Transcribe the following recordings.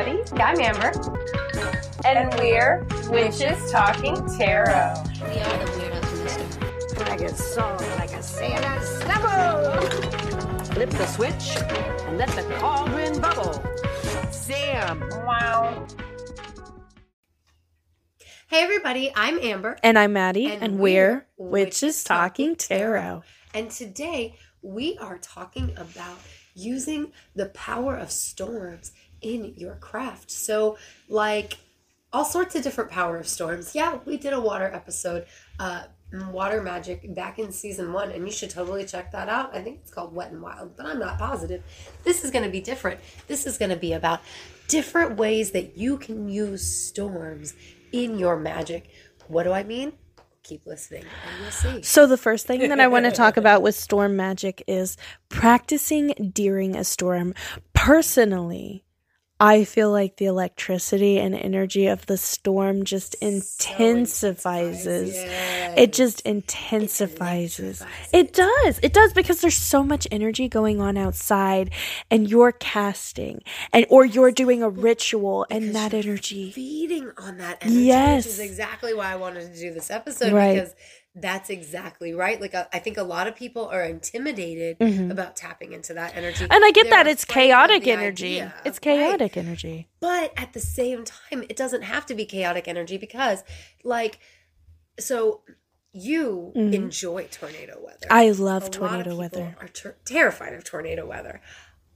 Maddie. I'm Amber. And we're Witches Talking Tarot. We are the weirdos in this story. Like a song, like a Santa snubble. Flip the switch and let the cauldron bubble. Sam. Wow. Hey, everybody. I'm Amber. And I'm Maddie, And and, we're we're Witches Witches Talking Talking Tarot. Tarot. And today we are talking about using the power of storms in your craft. So, like all sorts of different power of storms. Yeah, we did a water episode, uh, water magic back in season one, and you should totally check that out. I think it's called Wet and Wild, but I'm not positive. This is going to be different. This is going to be about different ways that you can use storms in your magic. What do I mean? Keep listening and you'll see. So, the first thing that I want to talk about with storm magic is practicing during a storm. Personally, I feel like the electricity and energy of the storm just intensifies. It just intensifies. electrifies It does. It does because there's so much energy going on outside and you're casting and or you're doing a ritual and that energy. feeding on that energy, which Yes. is exactly why I wanted to do this episode Right. because that's exactly right. Like uh, I think a lot of people are intimidated Mhm. about tapping into that energy, And I get They're that it's chaotic energy. idea It's of- right. chaotic energy. But at the same time, it doesn't have to be chaotic energy because, like, so you Mhm. enjoy tornado weather. I love lot of tornado weather. Are ter- terrified of tornado weather.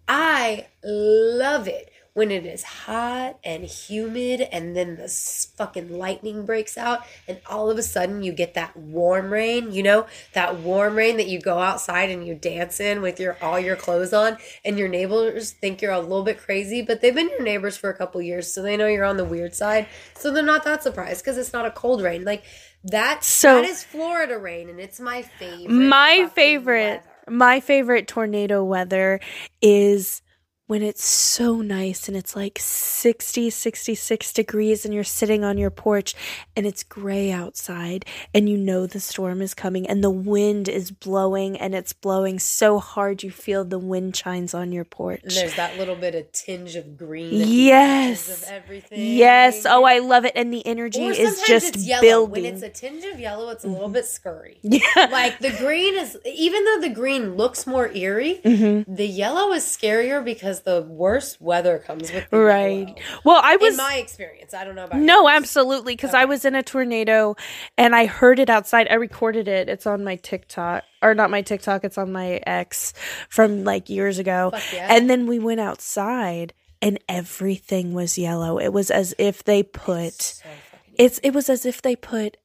I love it when it is hot and humid, and then the fucking lightning breaks out, and all of a sudden you get that warm rain. You know that warm rain that you go outside and you dance in with your all your clothes on, and your neighbors think you're a little bit crazy, but they've been your neighbors for a couple years, so they know you're on the weird side, so they're not that surprised because it's not a cold rain. Like that. So- that is Florida rain, and it's my favorite. My favorite weather. my favorite tornado weather is when it's so nice and it's like 60 66 degrees and you're sitting on your porch and it's gray outside and you know the storm is coming and the wind is blowing and it's blowing so hard you feel the wind chimes on your porch. And there's that little bit of tinge of green. Yes. Of everything. Yes. Oh, I love it. And the energy Or is just it's yellow. building. When it's a tinge of yellow, it's a little bit scurry. yeah. Like the green is, even though the green looks more eerie, Mhm. the yellow is scarier because the worst weather comes with Right. yellow. Well, I was In my experience, I don't know about No, yours. absolutely. Because I was in a tornado and I heard it outside. I recorded it. It's on my TikTok, or not my TikTok. It's on my ex from like years ago. Yeah. And then we went outside and everything was yellow. It was as if they put So it's. It was as if they put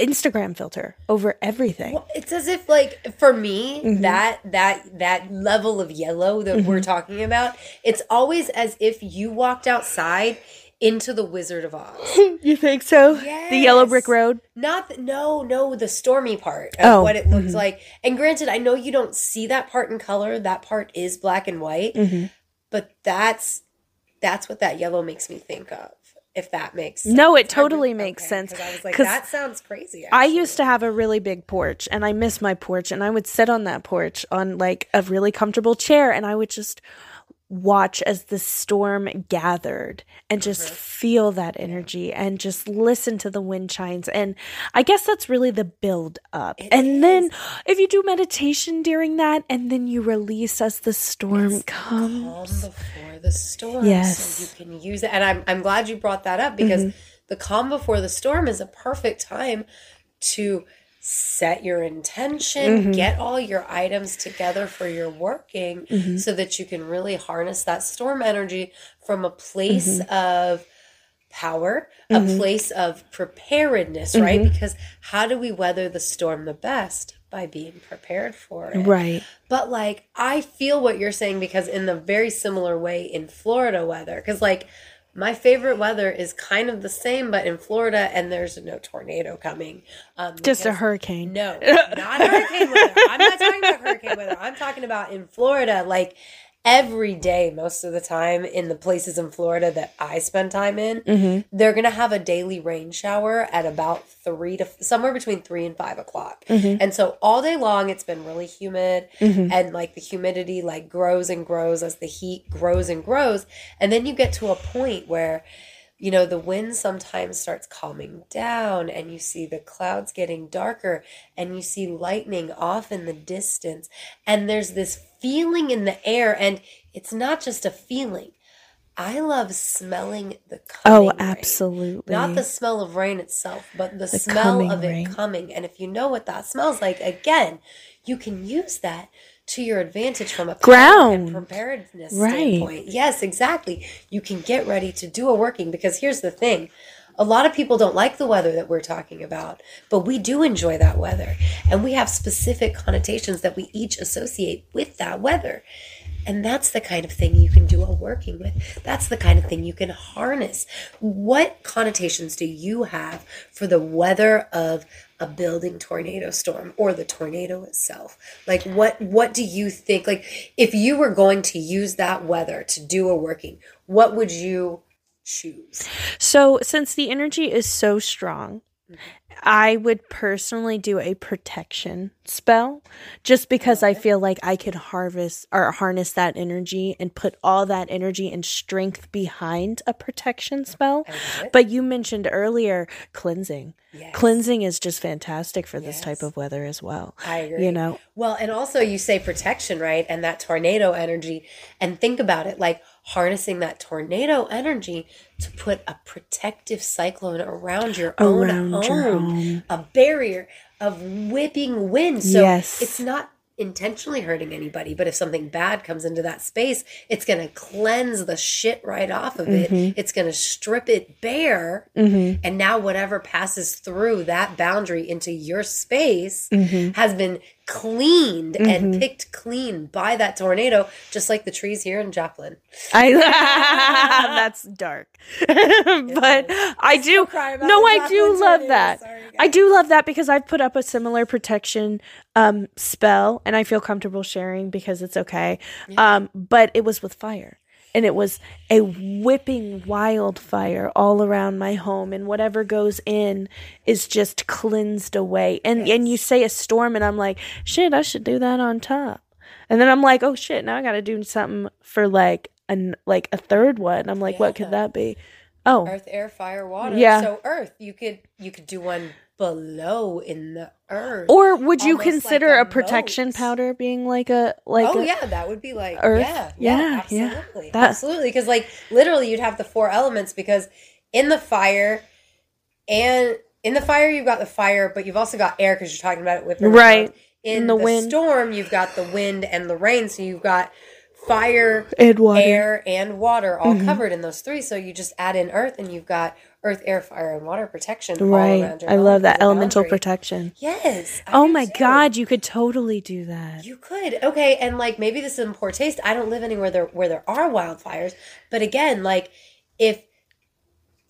Instagram filter over everything. Well, it's as if like for me Mhm. that that that level of yellow that we're Mm-hmm. talking about, it's always as if you walked outside into the Wizard of Oz. you think so? The yellow brick road. Not the, no, no, the stormy part of Oh, what it looks mhm. like. And granted, I know you don't see that part in color. That part is black and white, Mhm. but that's that's what that yellow makes me think of. If that makes No, it sense. I totally makes sense. 'cause I was like, 'Cause that sounds crazy. I used to have a really big porch and I miss my porch and I would sit on that porch on like a really comfortable chair and I would just watch as the storm gathered and just Mhm. feel that energy and just listen to the wind chimes and I guess that's really the build up. It and then if you do meditation during that and then you release as the storm It's the calm comes. before the storm. Yes. So you can use it. And I'm, I'm glad you brought that up because Mm-hmm. the calm before the storm is a perfect time to set your intention, Mhm. get all your items together for your working Mhm. so that you can really harness that storm energy from a place Mm-hmm. of power, a Mhm. place of preparedness, right? Mhm. Because how do we weather the storm the best? By being prepared for it. Right. But like, I feel what you're saying because in the very similar way in Florida weather, because like my favorite weather is kind of the same, but in Florida, and there's no tornado coming. Um, Just a hurricane. No, not hurricane weather. I'm not talking about hurricane weather. I'm talking about in Florida, like every day, most of the time, in the places in Florida that I spend time in, Mm-hmm. they're going to have a daily rain shower at about three to somewhere between three and five o'clock. Mhm. And so all day long, it's been really humid Mhm. and like the humidity like grows and grows as the heat grows and grows. And then you get to a point where, you know, the wind sometimes starts calming down and you see the clouds getting darker and you see lightning off in the distance. And there's this feeling in the air. And it's not just a feeling. I love smelling the oh, coming Oh, rain. absolutely. Not the smell of rain itself, but the, The smell of it rain. coming. And if you know what that smells like, again, you can use that to your advantage from a Ground. and preparedness Right. standpoint. Yes, exactly. You can get ready to do a working because here's the thing. A lot of people don't like the weather that we're talking about, but we do enjoy that weather. And we have specific connotations that we each associate with that weather. And that's the kind of thing you can do a working with. That's the kind of thing you can harness. What connotations do you have for the weather of a building mm-hmm. tornado storm or the tornado itself? Like what what do you think like if you were going to use that weather to do a working, what would you choose? So, since the energy is so strong, I would personally do a protection spell just because I feel like I could harvest or harness that energy and put all that energy and strength behind a protection spell. I love it. But you mentioned earlier cleansing. Yes. Cleansing is just fantastic for this type of weather as well. I agree. You know, Well, and also you say protection, right? And that tornado energy. And think about it like harnessing that tornado energy to put a protective cyclone around your own home, your home. a barrier of whipping wind. So Yes. it's not intentionally hurting anybody, but if something bad comes into that space, it's going to cleanse the shit right off of it. It's going to strip it bare. Mhm. And now whatever passes through that boundary into your space Mhm. has been cleaned Mm-hmm. and picked clean by that tornado, just like the trees here in Joplin. I that's dark, but I do. cry about No, I do love tornado. that. Sorry, I do love that because I've put up a similar protection um, spell, and I feel comfortable sharing because it's okay. Um, but it was with fire, and it was a whipping wildfire all around my home, and whatever goes in is just cleansed away. And and you say a storm, and I'm like, shit, I should do that on top. And then I'm like, oh shit, now I got to do something for like an like a third one. I'm like, what could that be? Oh, Earth, air, fire, water. Yeah. So earth, you could you could do one below in the earth. Or would you Almost like consider a a, protection moat. powder being like a like oh a, yeah, that would be like Earth? yeah, yeah, Yeah, yeah. absolutely, That- absolutely. Because like literally, you'd have the four elements because in the fire and in the fire you've got the fire, but you've also got air because you're talking about it with Right. In And the, the wind. storm, you've got the wind and the rain, so you've got fire, and water? air, and water all Mhm. covered in those three. So you just add in earth, and you've got earth, air, fire, and water protection. all Right. around your I love that elemental boundary. protection. Yes. I Oh my too. god, you could totally do that. You could. Okay, and like maybe this is in poor taste. I don't live anywhere there where there are wildfires, but again, like if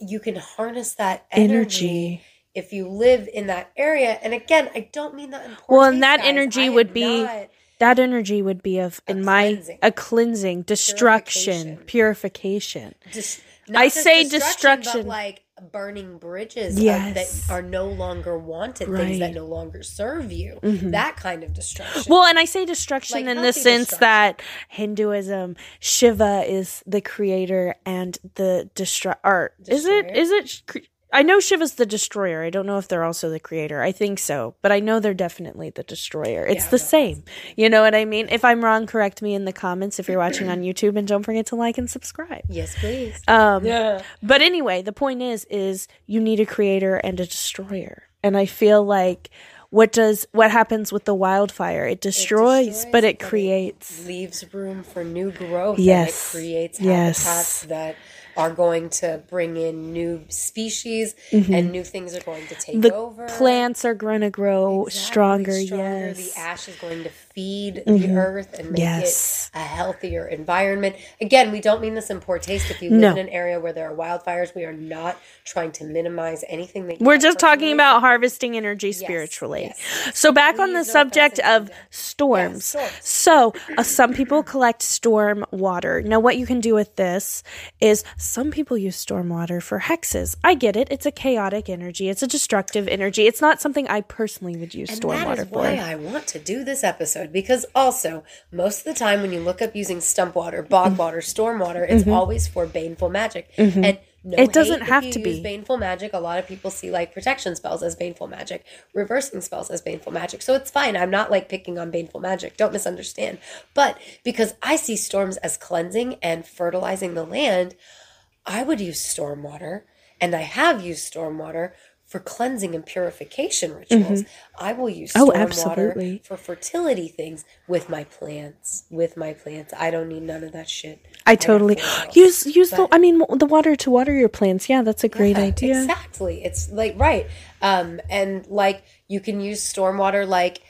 you can harness that energy, Energy. if you live in that area, and again, I don't mean that in poor Well, and that guys. energy I would be That energy would be of A in my cleansing. a cleansing, destruction, Purification. purification. dis- I say but destruction. like burning bridges Yes. that are no longer wanted, things that no longer serve you. Mhm. That kind of destruction. Well, and I say destruction Like in the sense that Hinduism, Shiva is the creator and the destru or is it Destroyer? is it I know Shiva's the destroyer. I don't know if they're also the creator. I think so, but I know they're definitely the destroyer. It's Yeah, the no, same. You know what I mean? If I'm wrong, correct me in the comments if you're watching on YouTube and don't forget to like and subscribe. yes, please. Um yeah. but anyway, the point is is you need a creator and a destroyer. And I feel like what does what happens with the wildfire? It destroys, destroys, but it but it creates. leaves room for new growth. Yes. And it creates Yes. habitats that are going to bring in new species and new things are going to take Mm-hmm. the over. plants are going to grow Exactly, stronger, The yes Mm-hmm. ash is going to feed the earth and make Yes. it a healthier environment. Again, we don't mean this in poor taste. If you live No. in an area where there are wildfires, we are not trying to minimize anything that you We're just talking about harvesting energy spiritually. yes, So back on the Please no offense subject of storms. storms. So uh, some people collect storm water. Now what you can do with this is some people use storm water for hexes. I get it. It's a chaotic energy. It's a destructive energy. It's not something I personally would use And storm water for. why I want to do this episode because also most of the time when you look up using stump water, bog water, storm water, it's always for baneful magic. And no Mm-hmm. It doesn't have to be. baneful magic. A lot of people see like protection spells as baneful magic, reversing spells as baneful magic. So it's fine. I'm not like picking on baneful magic. Don't misunderstand. But because I see storms as cleansing and fertilizing the land, I would use storm water, and I have used storm water for cleansing and purification rituals. I will use Oh, storm water absolutely. for fertility things with my plants. With my plants, I don't need none of that shit. I got totally use use the I mean the water to water your plants. Yeah, that's a great Yeah, idea. Exactly. It's like right. Um, and like you can use stormwater like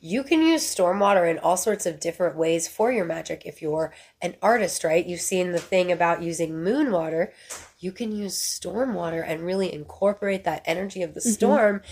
you can use stormwater in all sorts of different ways for your magic if you're an artist, right? You've seen the thing about using moon water. You can use stormwater and really incorporate that energy of the Mm-hmm.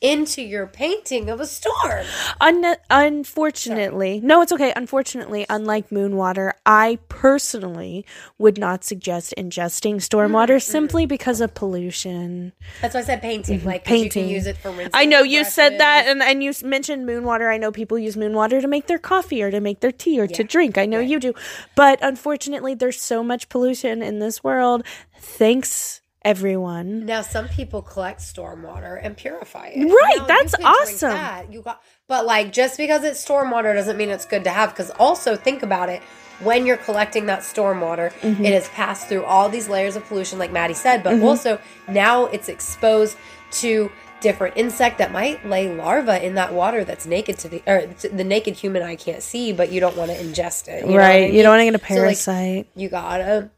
Storm into your painting of a storm. Un- unfortunately, no, it's okay. Unfortunately, unlike moon water, I personally would not suggest ingesting stormwater mm-hmm. simply because of pollution. That's why I said painting. Mm-hmm. Like 'cause you Painting. can use it for rinsing. I know you said that, and, and you mentioned moon water. I know people use moon water to make their coffee or to make their tea or to drink. I know you do. But unfortunately, there's so much pollution in this world. Thanks, everyone. Now, some people collect stormwater and purify it. Right, Now, that's awesome. that. You got, but like just because it's stormwater doesn't mean it's good to have. Because also think about it, when you're collecting that stormwater, Mm-hmm. it has passed through all these layers of pollution, like Maddie said. But also now it's exposed to different insect that might lay larvae in that water that's naked to the or the naked human eye can't see, but you don't want to ingest it. you know I right. You don't want to get a So, like, parasite. you gotta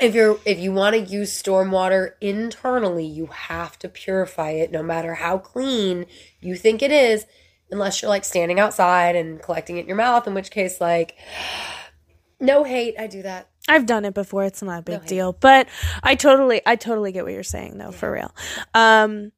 if you're if you want to use stormwater internally you have to purify it no matter how clean you think it is unless you're like standing outside and collecting it in your mouth in which case like no hate i do that I've done it before. It's not a big hate. deal, but I totally, I totally get what you're saying, though, for real. Um,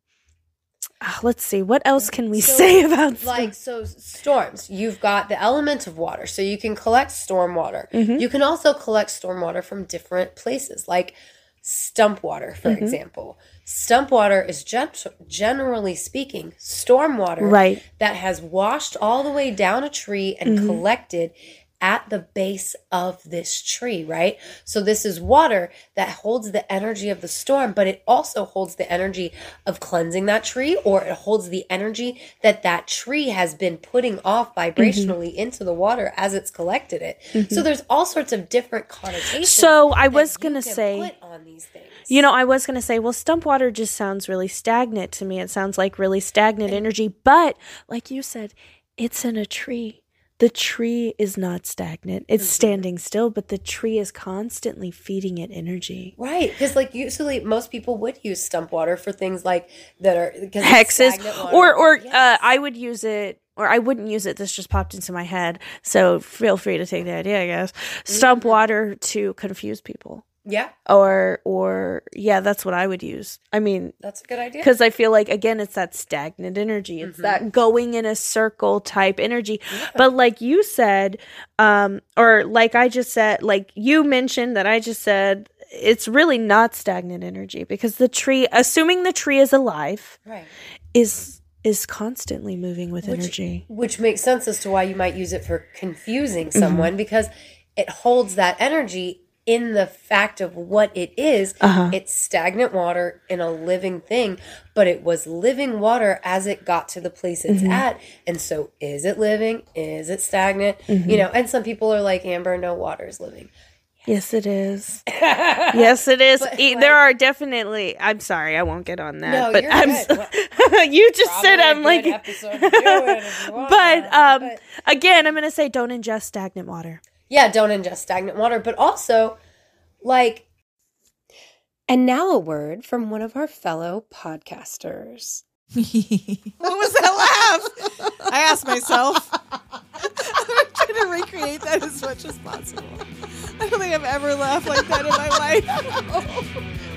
ah, let's see, what else can we So, say about like so storms. You've got the element of water. So you can collect storm water Mm-hmm. you can also collect storm water from different places like stump water for Mm-hmm. example. Stump water is gen- generally speaking storm water Right. that has washed all the way down a tree and collected at the base of this tree, right? So this is water that holds the energy of the storm, but it also holds the energy of cleansing that tree or it holds the energy that that tree has been putting off mm-hmm. vibrationally into the water as it's collected it. So mm-hmm. there's all sorts of different connotations. So I was gonna say- on these things. You know, I was going to say, well, stump water just sounds really stagnant to me. It sounds like really stagnant energy. But like you said, it's in a tree. The tree is not stagnant. It's Mm-hmm. standing still, but the tree is constantly feeding it energy. Right, because like usually most people would use stump water for things like that are Hexes, or or uh, I would use it, or I wouldn't use it. This just popped into my head, so feel free to take the idea. I guess stump Mm-hmm. water to confuse people, yeah, or or yeah, that's what I would use. I mean, that's a good idea. because I feel like again it's that stagnant energy. It's Mm-hmm. that going in a circle type energy. But like you said, um, or like I just said, like you mentioned that I just said, it's really not stagnant energy because the tree, assuming the tree is alive, right, is is constantly moving with Which- energy. which makes sense as to why you might use it for confusing Mm-hmm. someone because it holds that energy in the fact of what it is. Uh-huh. It's stagnant water in a living thing, but it was living water as it got to the place it's Mm-hmm. at. And so, is it living? Is it stagnant? Mm-hmm. You know, and some people are like, Amber, no water is living. Yes, it is. yes, it is. But, E- like- there are definitely. I'm sorry, I won't get on that. No, but you're I'm. you just said I'm like. but but um again i'm gonna say don't ingest stagnant water yeah, don't ingest stagnant water, but also like And now a word from one of our fellow podcasters. What was that laugh? I asked myself. I'm trying to recreate that as much as possible. I don't think I've ever laughed like that in my life.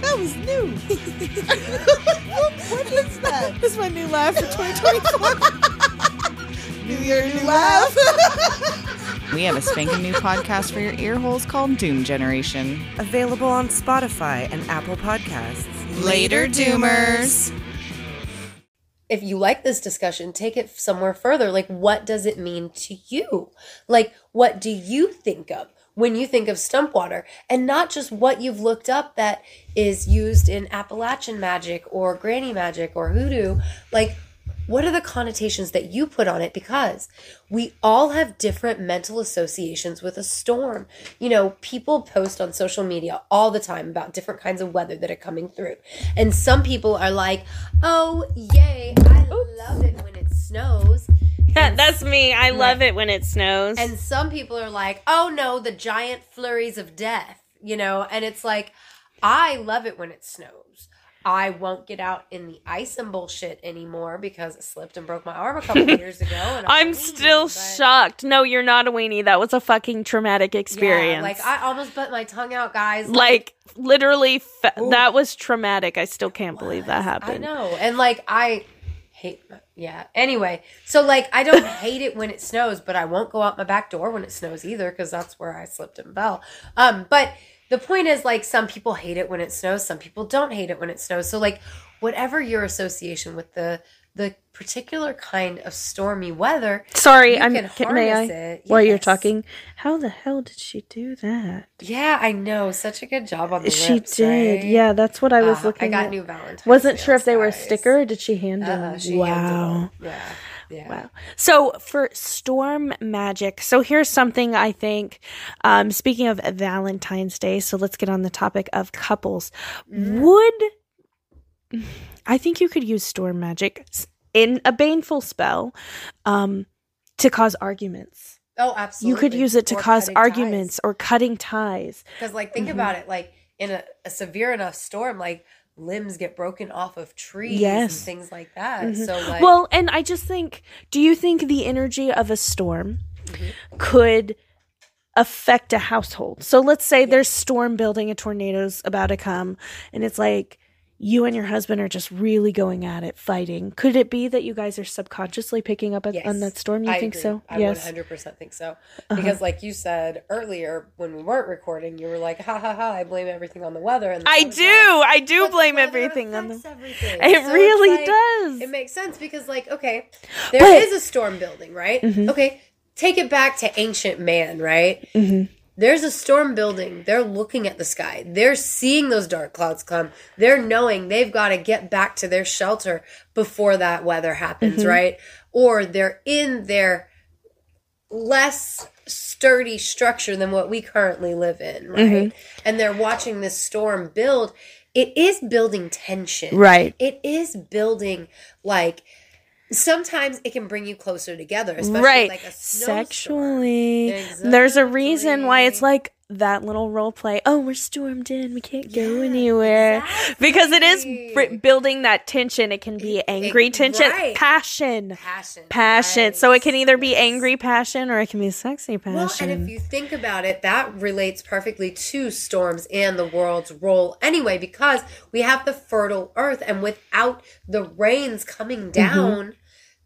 that was new. what is that? This is my new laugh for 2024. new year, new laugh. We have a spanking new podcast for your ear holes called Doom Generation. Available on Spotify and Apple Podcasts. Later, Doomers. if you like this discussion, take it somewhere further. Like, what does it mean to you? Like, what do you think of when you think of stump water? And not just what you've looked up that is used in Appalachian magic or granny magic or hoodoo. Like, what are the connotations that you put on it? Because we all have different mental associations with a storm. You know, people post on social media all the time about different kinds of weather that are coming through. And some people are like, oh, yay, I love it when it snows. Yeah, that's me. I love Right. it when it snows. And some people are like, oh no, the giant flurries of death, you know? And it's like, I love it when it snows. I won't get out in the ice and bullshit anymore because I slipped and broke my arm a couple years ago. And I'm weenie, still shocked. No, you're not a weenie. That was a fucking traumatic experience. Yeah, like I almost put my tongue out, guys. like literally fa- that was traumatic. I still can't believe that happened. I know. And like I hate yeah. Anyway, so like I don't hate it when it snows, but I won't go out my back door when it snows either because that's where I slipped and fell. Um but the point is like some people hate it when it snows, some people don't hate it when it snows. So like whatever your association with the the particular kind of stormy weather, Sorry, I'm can may I it, while you're talking. How the hell did she do that? yeah, I know, such a good job on the she lips, did. right? Yeah, that's what I was Ah, looking I got at. new Valentine's. Wasn't sure if they were a sticker or did she hand them? Uh-uh, she wow. them. Yeah. Yeah. Wow. So for storm magic, so here's something I think. Um, speaking of Valentine's Day, so let's get on the topic of couples. Would I think you could use storm magic in a baneful spell um, to cause arguments? Oh, absolutely. You could use it to Or cause cutting ties. arguments or cutting ties. Because, like, think Mhm. about it. Like, in a, a severe enough storm, like limbs get broken off of trees Yes. and things like that. Mhm. So, like, well, and I just think, do you think the energy of a storm Mm-hmm. could affect a household? So let's say there's storm building, a tornado's about to come, and it's like you and your husband are just really going at it, fighting. Could it be that you guys are subconsciously picking up yes, on that storm? You I think agree. so? I yes. Uh-huh. 100% think so. Because, like you said earlier, when we weren't recording, you were like, ha ha ha, I blame everything on the weather. And I do. like, I do "But the blame everything on the. everything." It So really like- does. It makes sense because, like, okay, there is But- a storm building, right? Mhm. Okay, take it back to ancient man, right? Mhm. There's a storm building. They're looking at the sky. They're seeing those dark clouds come. They're knowing they've got to get back to their shelter before that weather happens, Mhm. right? Or they're in their less sturdy structure than what we currently live in, right? Mhm. And they're watching this storm build. It is building tension Right. it is building like sometimes it can bring you closer together especially right. like sexually. there's a reason why it's like that little role play oh we're stormed in. We can't go anywhere. Because it is exactly. br- building that tension. It can be It- angry it- tension. right. passion. Passion passion. right. so it can either be angry passion or it can be sexy passion well and if you think about it that relates perfectly to storms and the world's role anyway because we have the fertile earth and without the rains coming Mm-hmm.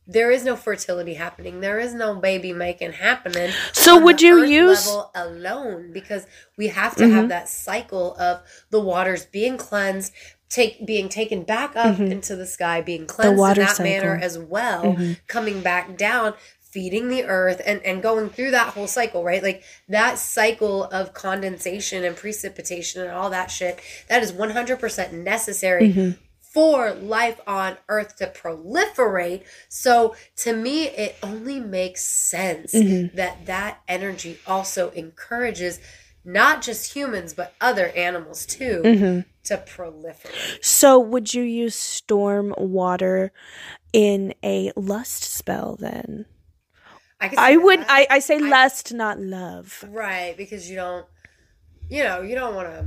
There is no fertility happening. There is no baby making happening. So would you use- level alone because we have to Mm-hmm. have that cycle of the waters being cleansed, take being taken back up into the sky, being cleansed Mm-hmm. in that manner as well, Mhm. coming back down, feeding the earth and and going through that whole cycle, right? Like that cycle of condensation and precipitation and all that shit. That is 100% necessary Mm-hmm. For life on earth to proliferate so to me it only makes sense Mm-hmm. that that energy also encourages not just humans but other animals too Mm-hmm. to proliferate so would you use storm water in a lust spell then i, i would. I, I say I- lust not love right because you don't you know you don't want to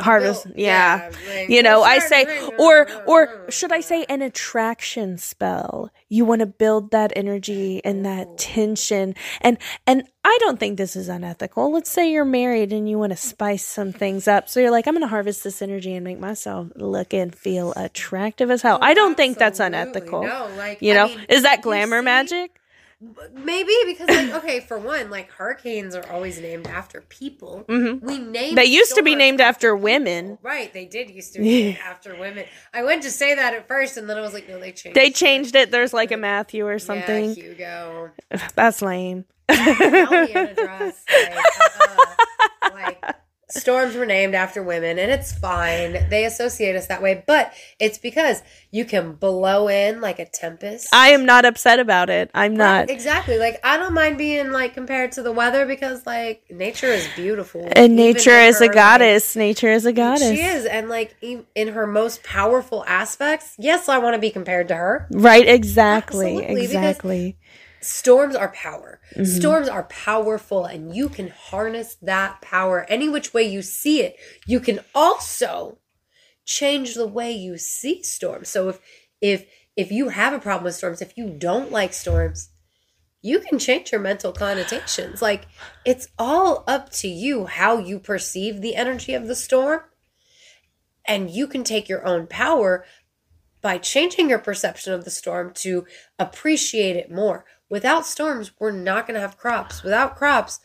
harvest. Well, yeah, like, you know i say or or should i say an attraction spell? You want to build that energy and that tension. And and i don't think this is unethical. Let's say you're married and you want to spice some things up. So you're like i'm going to harvest this energy and make myself look and feel attractive as hell. I don't think that's unethical. No, like you I know mean, is that glamour see- magic Maybe because like okay, for one, like hurricanes are always named after people. Mm-hmm. We name They used to be named after people. women. Right, they did used to be named after women. I went to say that at first, and then I was like, no, they changed. they it. changed it there's like a matthew or Yeah, something Hugo. that's lame Hellion address. Like, uh-uh. like storms were named after women, and it's fine. They associate us that way, but it's because you can blow in like a tempest. i am not upset about it i'm Right, not exactly. Like I don't mind being like compared to the weather because like nature is beautiful. and nature is a her, goddess nature is a goddess she is, and like e- in her most powerful aspects. Yes, I want to be compared to her. Right, exactly, Absolutely, exactly. Storms are power. Mm-hmm. Storms are powerful, and you can harness that power any which way you see it. You can also change the way you see storms. So if if if you have a problem with storms, if you don't like storms, you can change your mental connotations. Like it's all up to you how you perceive the energy of the storm. And you can take your own power by changing your perception of the storm to appreciate it more. Without storms, we're not going to have crops. Without crops,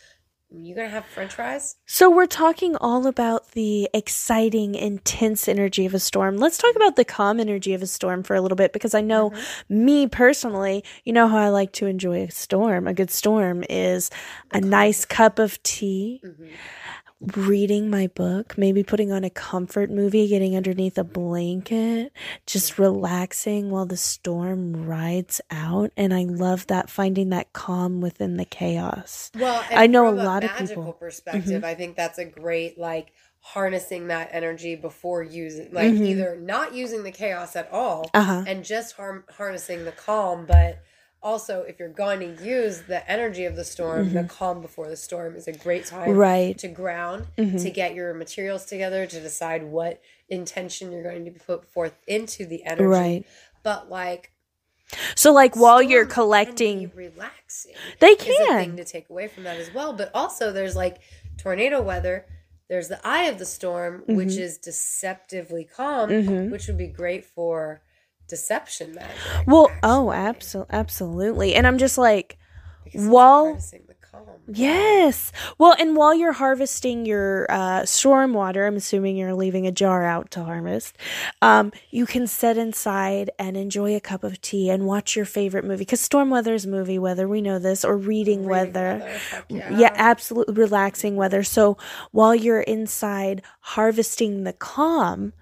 you're going to have french fries? So we're talking all about the exciting, intense energy of a storm. Let's talk about the calm energy of a storm for a little bit because I know Mm-hmm. me personally, you know how I like to enjoy a storm. A good storm is a nice cup of tea, Mm-hmm. Reading my book, maybe putting on a comfort movie, getting underneath a blanket, just relaxing while the storm rides out. And I love that, finding that calm within the chaos. Well, I know a from lot of people- Mm-hmm. perspective, I think that's a great like harnessing that energy before using, like Mhm. either not using the chaos at all Uh-huh. and just har- harnessing the calm, but also if you're going to use the energy of the storm, the calm before the storm is a great time Mm-hmm. Right. to ground, Mhm. to get your materials together, to decide what intention you're going to put forth into the energy. Right. But like So, like, while you're can collecting, relaxing they a thing can. to take away from that as well. But also, there's like tornado weather. There's the eye of the storm, which Mhm. is deceptively calm, Mhm. which would be great for deception magic. Well, oh, absolutely, absolutely. And I'm just like, because while- the calm. yes. Well, and while you're harvesting your uh, storm water, I'm assuming you're leaving a jar out to harvest. Um, you can sit inside and enjoy a cup of tea and watch your favorite movie because storm weather is movie weather. We know this, or reading, Reading weather. heck Yeah. yeah. absolutely relaxing weather. So while you're inside harvesting the calm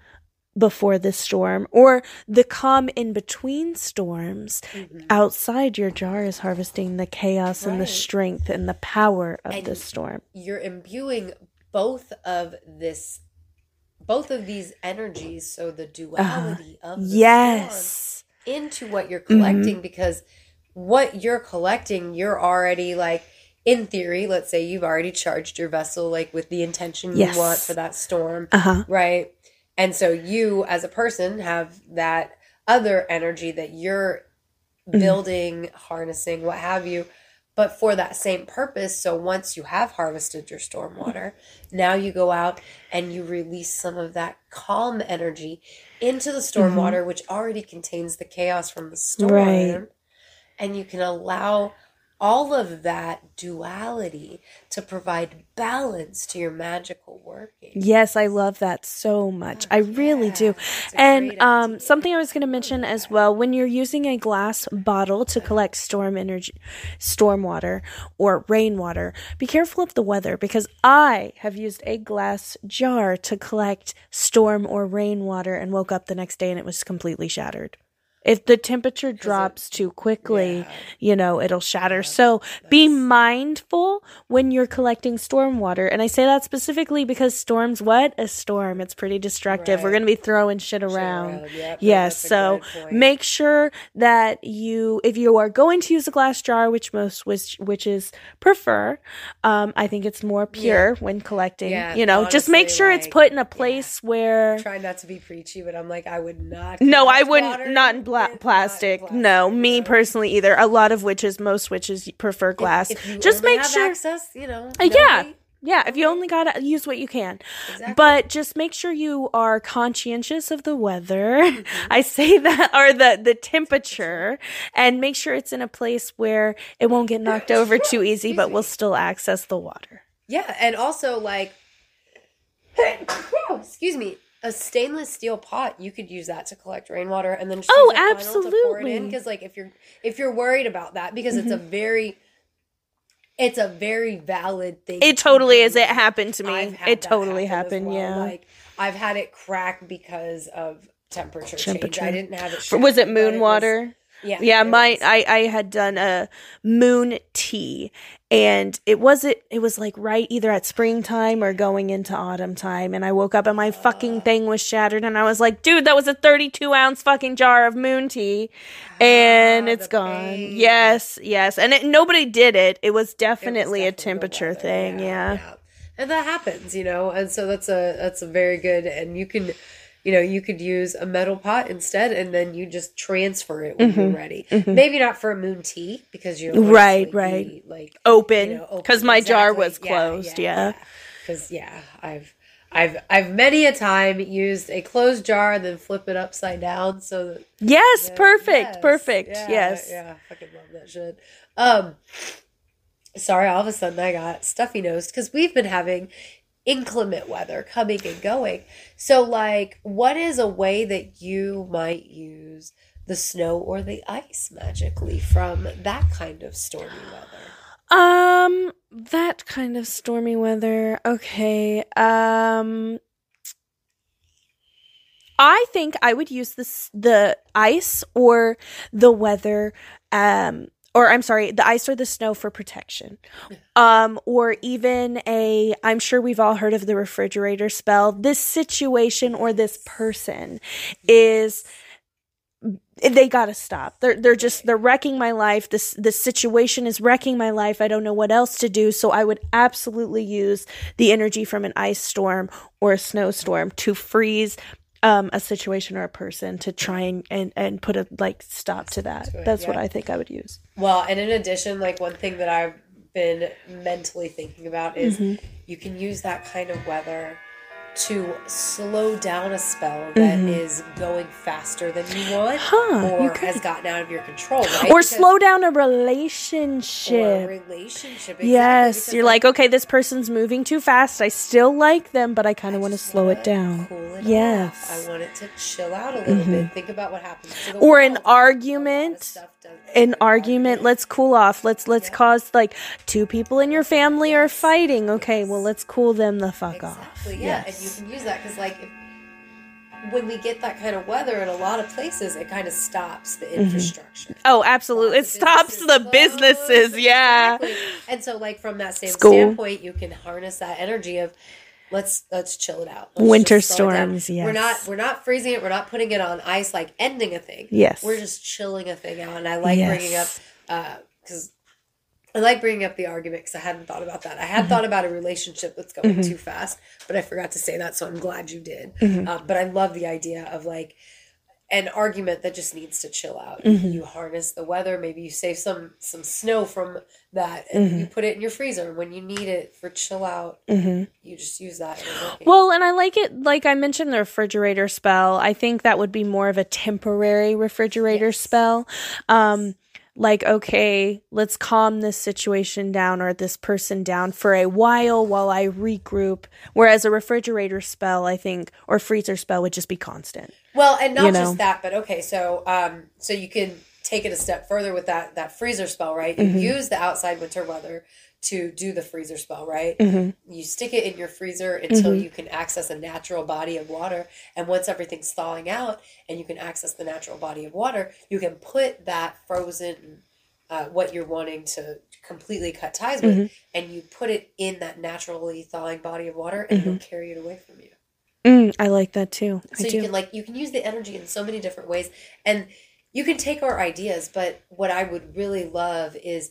before the storm or the calm in between storms, Mhm. outside your jar is harvesting the chaos and the strength and the power of And the storm. You're imbuing both of this, both of these energies. So the duality of the Yes. into what you're Mm-hmm. collecting because what you're collecting, you're already like in theory, let's say you've already charged your vessel like with the intention you Yes. want for that storm, Uh huh. right? And so you as a person have that other energy that you're Mm-hmm. building, harnessing, what have you, but for that same purpose. So once you have harvested your storm water, now you go out and you release some of that calm energy into the storm Mhm. water, which already contains the chaos from the storm. Right. And you can allow all of that duality to provide balance to your magical working. Yes, I love that so much. I really Yeah, do. And um, something I was going to mention as well when you're using a glass bottle to collect storm energy, storm water or rainwater, be careful of the weather because I have used a glass jar to collect storm or rainwater and woke up the next day and it was completely shattered. If the temperature drops too quickly, yeah. you know, it'll shatter. So be mindful when you're collecting storm water. And I say that specifically because storms, what? A storm. It's pretty destructive. We're going to be throwing shit around. around, yep, yes. So make sure that you, if you are going to use a glass jar, which most which, witches prefer, um, I think it's more pure when collecting. Yeah, you know, just make honestly, sure it's put in a place where. Try not to be preachy, but I'm like, I would not. No, I wouldn't. water Not in bla- with- plastic. No, me personally either. A lot of witches, most witches prefer glass. If you Just make sure. access, you know. Uh, yeah, yeah. If you only gotta use what you can, Exactly. but just make sure you are conscientious of the weather. Mm-hmm. I say that, or the the temperature, and make sure it's in a place where it won't get knocked over too easy, but will still access the water. Yeah, and also like, excuse me, a stainless steel pot. You could use that to collect rainwater, and then just Oh, use funnel to pour it absolutely. in. Because like, if you're if you're worried about that, because it's a mm-hmm. very, it's a very valid thing. It totally do. is. It happened to me. It totally happen happened. well. Yeah. like I've had it crack because of temperature, Temperature. change. I didn't have it. Was it moon water? yeah, yeah my. I, I had done a moon tea and it wasn't it was like right either at springtime or going into autumn time. And i woke up and my fucking thing was shattered. And i was like dude that was a 32 ounce fucking jar of moon tea. And Ah, it's gone. pain. yes yes. And it, nobody did it. It was It was definitely a temperature weather, thing yeah, and that happens you know? And so that's a that's a very good and you can you know you could use a metal pot instead and then you just transfer it when you're ready. Maybe not for a moon tea because you Mm-hmm. Right, right. like open you know, because my jar was closed yeah, because yeah i've I've I've many a time used a closed jar and then flip it upside down so that yes Yeah, perfect yes, perfect yeah, yes. Yeah, I fucking love that shit. Um, sorry, all of a sudden I got stuffy nosed because we've been having inclement weather coming and going. So, like, what is a way that you might use the snow or the ice magically from that kind of stormy weather? Um, that kind of stormy weather. Okay. Um, I think I would use this the ice or the weather. Um, or I'm sorry, the ice or the snow for protection. Um, or even a. I'm sure we've all heard of the refrigerator spell. This situation or this person is they gotta stop. They're they're just they're wrecking my life. This this situation is wrecking my life. I don't know what else to do. So I would absolutely use the energy from an ice storm or a snowstorm to freeze um, a situation or a person to try and, and, and put a like stop to that. it, That's what. I think I would use. Well, and in addition, like one thing that I've been mentally thinking about is Mm-hmm. you can use that kind of weather to slow down a spell that is going faster than you want Mm-hmm. Huh, you or has gotten out of your control, right? Or Because- slow down a or a relationship. relationship. exactly, Yes, you're like, okay, this person's moving too fast. I still like them, but I kind of want to slow it down. Cool it Yes. Mm-hmm. off. I want it to chill out a little bit. Think about what happens to the Or an world. A lot of argument. an argument let's cool off let's let's cause like two people in your family are fighting okay well let's cool them the fuck off Exactly, yeah, and you can use that because, like, if, when we get that kind of weather in a lot of places, it kind of stops the infrastructure. oh absolutely it stops the businesses businesses yeah Exactly. And so, like, from that same School. standpoint, you can harness that energy of let's let's chill it out. Let's Winter just slow it down. storms, We're not we're not freezing it. We're not putting it on ice, like ending a thing. Yes. we're just chilling a thing out. And I like Yes. bringing up uh because. I like bringing up the argument because I hadn't thought about that. I Mm-hmm. had thought about a relationship that's going too fast, but I forgot to say that, so I'm glad you did. Mm-hmm. Um, but I love the idea of like an argument that just needs to chill out. Mm-hmm. You harness the weather. Maybe you save some some snow from that, and Mm-hmm. you put it in your freezer. When you need it for chill out, you just use that. and it's working. well and i like it like i mentioned the refrigerator spell i think that would be more of a temporary refrigerator Yes. spell um like okay let's calm this situation down or this person down for a while while i regroup whereas a refrigerator spell i think or freezer spell would just be constant Well, and not you know. just that, but okay. So, um, so you can take it a step further with that that freezer spell, right? Mm-hmm. Use the outside winter weather to do the freezer spell, right? Mhm. You stick it in your freezer until Mhm. you can access a natural body of water. And once everything's thawing out and you can access the natural body of water, you can put that frozen, uh, what you're wanting to completely cut ties with, Mhm. and you put it in that naturally thawing body of water and it'll carry it away from you. Mm, I like that too. So I you do. can like you can use the energy in so many different ways, and you can take our ideas. But what I would really love is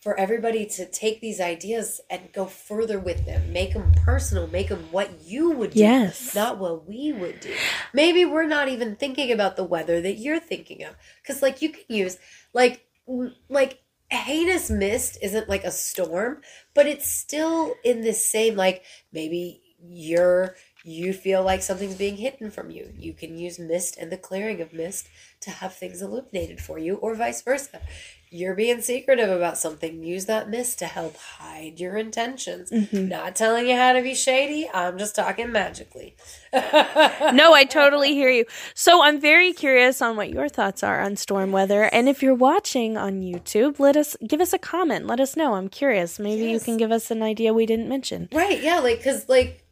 for everybody to take these ideas and go further with them, make them personal, make them what you would do, Yes. not what we would do. Maybe we're not even thinking about the weather that you're thinking of, because like you can use like like heinous mist isn't like a storm, but it's still in this same like maybe you're you feel like something's being hidden from you. You can use mist and the clearing of mist to have things illuminated for you, or vice versa. You're being secretive about something. Use that mist to help hide your intentions. Mm-hmm. Not telling you how to be shady. I'm just talking magically. no, I totally hear you. So I'm very curious on what your thoughts are on storm weather. And if you're watching on YouTube, let us give us a comment. Let us know. I'm curious. Maybe you can give us an idea we didn't mention. Right, yeah, like cuz like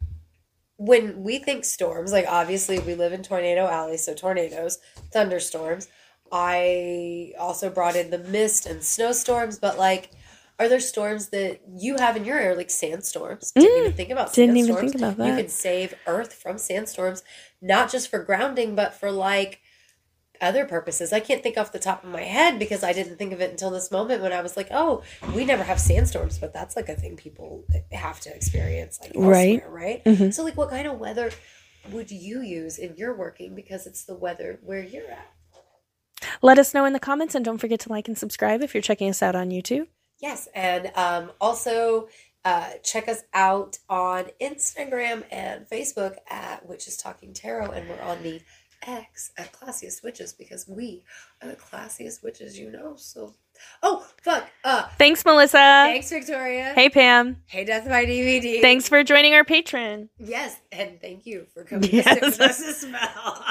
when we think storms, like obviously we live in tornado alley, so tornadoes, thunderstorms. I also brought in the mist and snowstorms, but like are there storms that you have in your area, like sandstorms? Didn't even think about Mm, didn't even think about that. You can save Earth from sandstorms, not just for grounding, but for like other purposes. I can't think off the top of my head because I didn't think of it until this moment when I was like, oh, we never have sandstorms, but that's like a thing people have to experience like Right. right? Mhm. So like what kind of weather would you use in your working because it's the weather where you're at? Let us know in the comments and don't forget to like and subscribe if you're checking us out on YouTube. Yes, and um, also uh, check us out on Instagram and Facebook at Witches Talking Tarot, and we're on the X at Classiest Witches because we are the classiest witches you know. So, oh fuck! Uh, Thanks, Melissa. thanks, Victoria. Hey, Pam. hey, Death by DVD. Thanks for joining our Patreon. Yes, and thank you for coming Yes. to us as well.